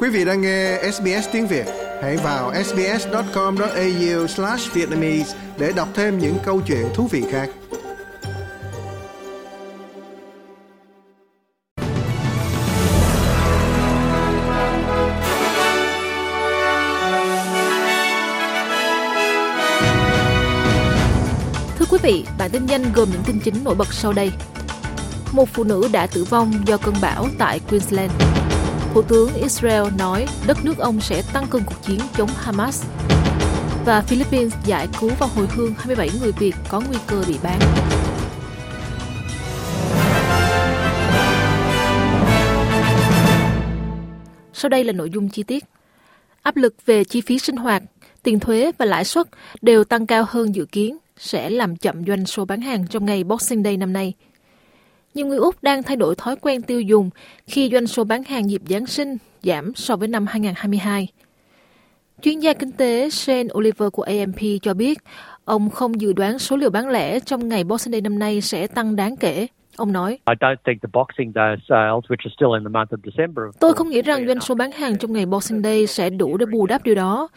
Quý vị đang nghe SBS tiếng Việt, hãy vào sbs.com.au/vietnamese để đọc thêm những câu chuyện thú vị khác. Thưa quý vị, bản tin nhanh gồm những tin chính nổi bật sau đây. Một phụ nữ đã tử vong do cơn bão tại Queensland. Thủ tướng Israel nói đất nước ông sẽ tăng cường cuộc chiến chống Hamas. Và Philippines giải cứu và hồi hương 27 người Việt có nguy cơ bị bán. Sau đây là nội dung chi tiết. Áp lực về chi phí sinh hoạt, tiền thuế và lãi suất đều tăng cao hơn dự kiến sẽ làm chậm doanh số bán hàng trong ngày Boxing Day năm nay. Nhiều người Úc đang thay đổi thói quen tiêu dùng khi doanh số bán hàng dịp Giáng sinh giảm so với năm 2022. Chuyên gia kinh tế Shane Oliver của AMP cho biết, ông không dự đoán số liệu bán lẻ trong ngày Boxing Day năm nay sẽ tăng đáng kể. Ông nói, Tôi không nghĩ rằng doanh số bán hàng trong ngày Boxing Day sẽ đủ để bù đắp điều đó.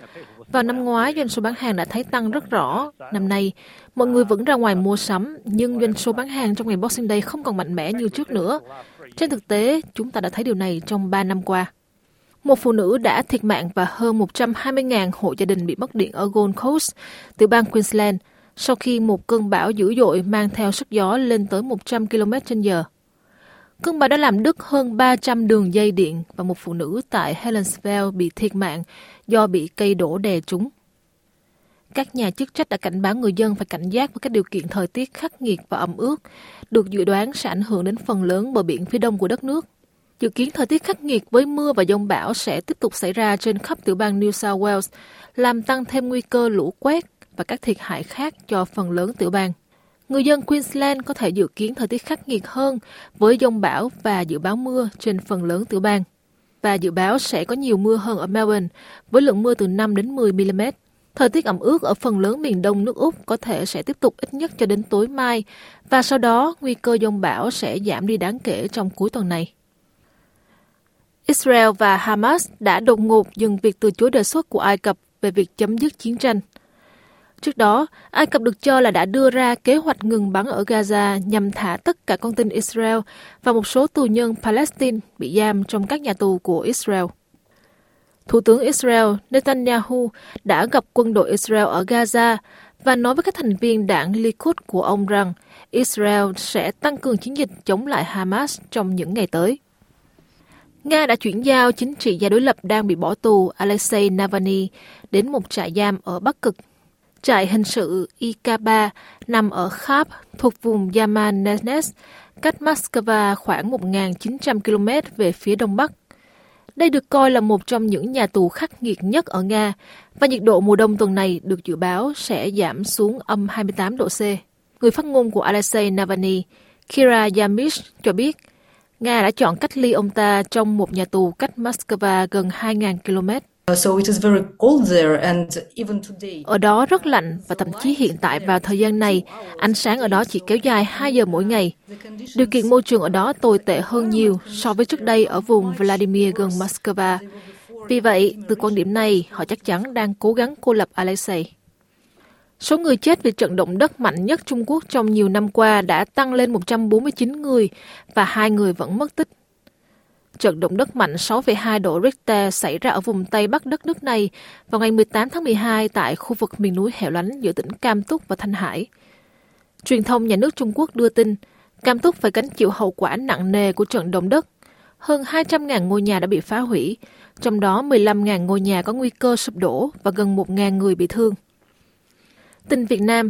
Vào năm ngoái, doanh số bán hàng đã thấy tăng rất rõ. Năm nay, mọi người vẫn ra ngoài mua sắm, nhưng doanh số bán hàng trong ngày Boxing Day không còn mạnh mẽ như trước nữa. Trên thực tế, chúng ta đã thấy điều này trong 3 năm qua. Một phụ nữ đã thiệt mạng và hơn 120.000 hộ gia đình bị mất điện ở Gold Coast, tiểu bang Queensland, sau khi một cơn bão dữ dội mang theo sức gió lên tới 100 km h Cơn bão đã làm đứt hơn 300 đường dây điện và một phụ nữ tại Helensville bị thiệt mạng do bị cây đổ đè trúng. Các nhà chức trách đã cảnh báo người dân phải cảnh giác với các điều kiện thời tiết khắc nghiệt và ẩm ướt, được dự đoán sẽ ảnh hưởng đến phần lớn bờ biển phía đông của đất nước. Dự kiến thời tiết khắc nghiệt với mưa và dông bão sẽ tiếp tục xảy ra trên khắp tiểu bang New South Wales, làm tăng thêm nguy cơ lũ quét và các thiệt hại khác cho phần lớn tiểu bang. Người dân Queensland có thể dự kiến thời tiết khắc nghiệt hơn với dông bão và dự báo mưa trên phần lớn tiểu bang. Và dự báo sẽ có nhiều mưa hơn ở Melbourne, với lượng mưa từ 5 đến 10 mm. Thời tiết ẩm ướt ở phần lớn miền đông nước Úc có thể sẽ tiếp tục ít nhất cho đến tối mai, và sau đó nguy cơ dông bão sẽ giảm đi đáng kể trong cuối tuần này. Israel và Hamas đã đột ngột dừng việc từ chối đề xuất của Ai Cập về việc chấm dứt chiến tranh. Trước đó, Ai Cập được cho là đã đưa ra kế hoạch ngừng bắn ở Gaza nhằm thả tất cả con tin Israel và một số tù nhân Palestine bị giam trong các nhà tù của Israel. Thủ tướng Israel Netanyahu đã gặp quân đội Israel ở Gaza và nói với các thành viên đảng Likud của ông rằng Israel sẽ tăng cường chiến dịch chống lại Hamas trong những ngày tới. Nga đã chuyển giao chính trị gia đối lập đang bị bỏ tù Alexei Navalny đến một trại giam ở Bắc Cực. Trại hình sự IK-3 nằm ở Kharp thuộc vùng Yamanenes, cách Moscow khoảng 1.900 km về phía đông bắc. Đây được coi là một trong những nhà tù khắc nghiệt nhất ở Nga và nhiệt độ mùa đông tuần này được dự báo sẽ giảm xuống âm 28 độ C. Người phát ngôn của Alexei Navalny, Kira Yamish cho biết Nga đã chọn cách ly ông ta trong một nhà tù cách Moscow gần 2.000 km. Ở đó rất lạnh và thậm chí hiện tại vào thời gian này, ánh sáng ở đó chỉ kéo dài 2 giờ mỗi ngày. Điều kiện môi trường ở đó tồi tệ hơn nhiều so với trước đây ở vùng Vladimir gần Moscow. Vì vậy, từ quan điểm này, họ chắc chắn đang cố gắng cô lập Alexei. Số người chết vì trận động đất mạnh nhất Trung Quốc trong nhiều năm qua đã tăng lên 149 người và hai người vẫn mất tích. Trận động đất mạnh 6,2 độ Richter xảy ra ở vùng Tây Bắc đất nước này vào ngày 18 tháng 12 tại khu vực miền núi hẻo lánh giữa tỉnh Cam Túc và Thanh Hải. Truyền thông nhà nước Trung Quốc đưa tin Cam Túc phải gánh chịu hậu quả nặng nề của trận động đất. Hơn 200.000 ngôi nhà đã bị phá hủy, trong đó 15.000 ngôi nhà có nguy cơ sụp đổ và gần 1.000 người bị thương. Tin Việt Nam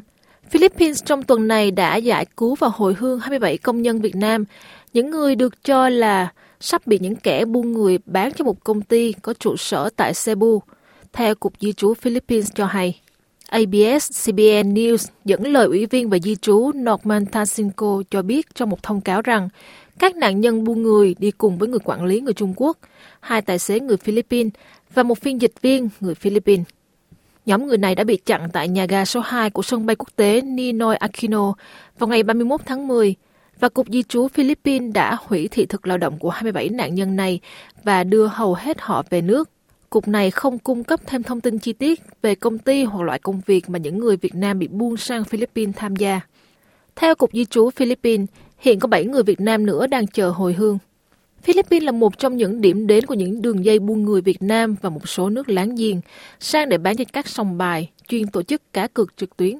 Philippines trong tuần này đã giải cứu và hồi hương 27 công nhân Việt Nam, những người được cho là sắp bị những kẻ buôn người bán cho một công ty có trụ sở tại Cebu, theo Cục Di trú Philippines cho hay. ABS CBN News dẫn lời Ủy viên và di trú Norman Tansinko cho biết trong một thông cáo rằng các nạn nhân buôn người đi cùng với người quản lý người Trung Quốc, hai tài xế người Philippines và một phiên dịch viên người Philippines. Nhóm người này đã bị chặn tại nhà ga số 2 của sân bay quốc tế Ninoy Aquino vào ngày 31 tháng 10 và Cục Di trú Philippines đã hủy thị thực lao động của 27 nạn nhân này và đưa hầu hết họ về nước. Cục này không cung cấp thêm thông tin chi tiết về công ty hoặc loại công việc mà những người Việt Nam bị buôn sang Philippines tham gia. Theo Cục Di trú Philippines, hiện có 7 người Việt Nam nữa đang chờ hồi hương. Philippines là một trong những điểm đến của những đường dây buôn người Việt Nam và một số nước láng giềng sang để bán trên các sòng bài, chuyên tổ chức cá cược trực tuyến.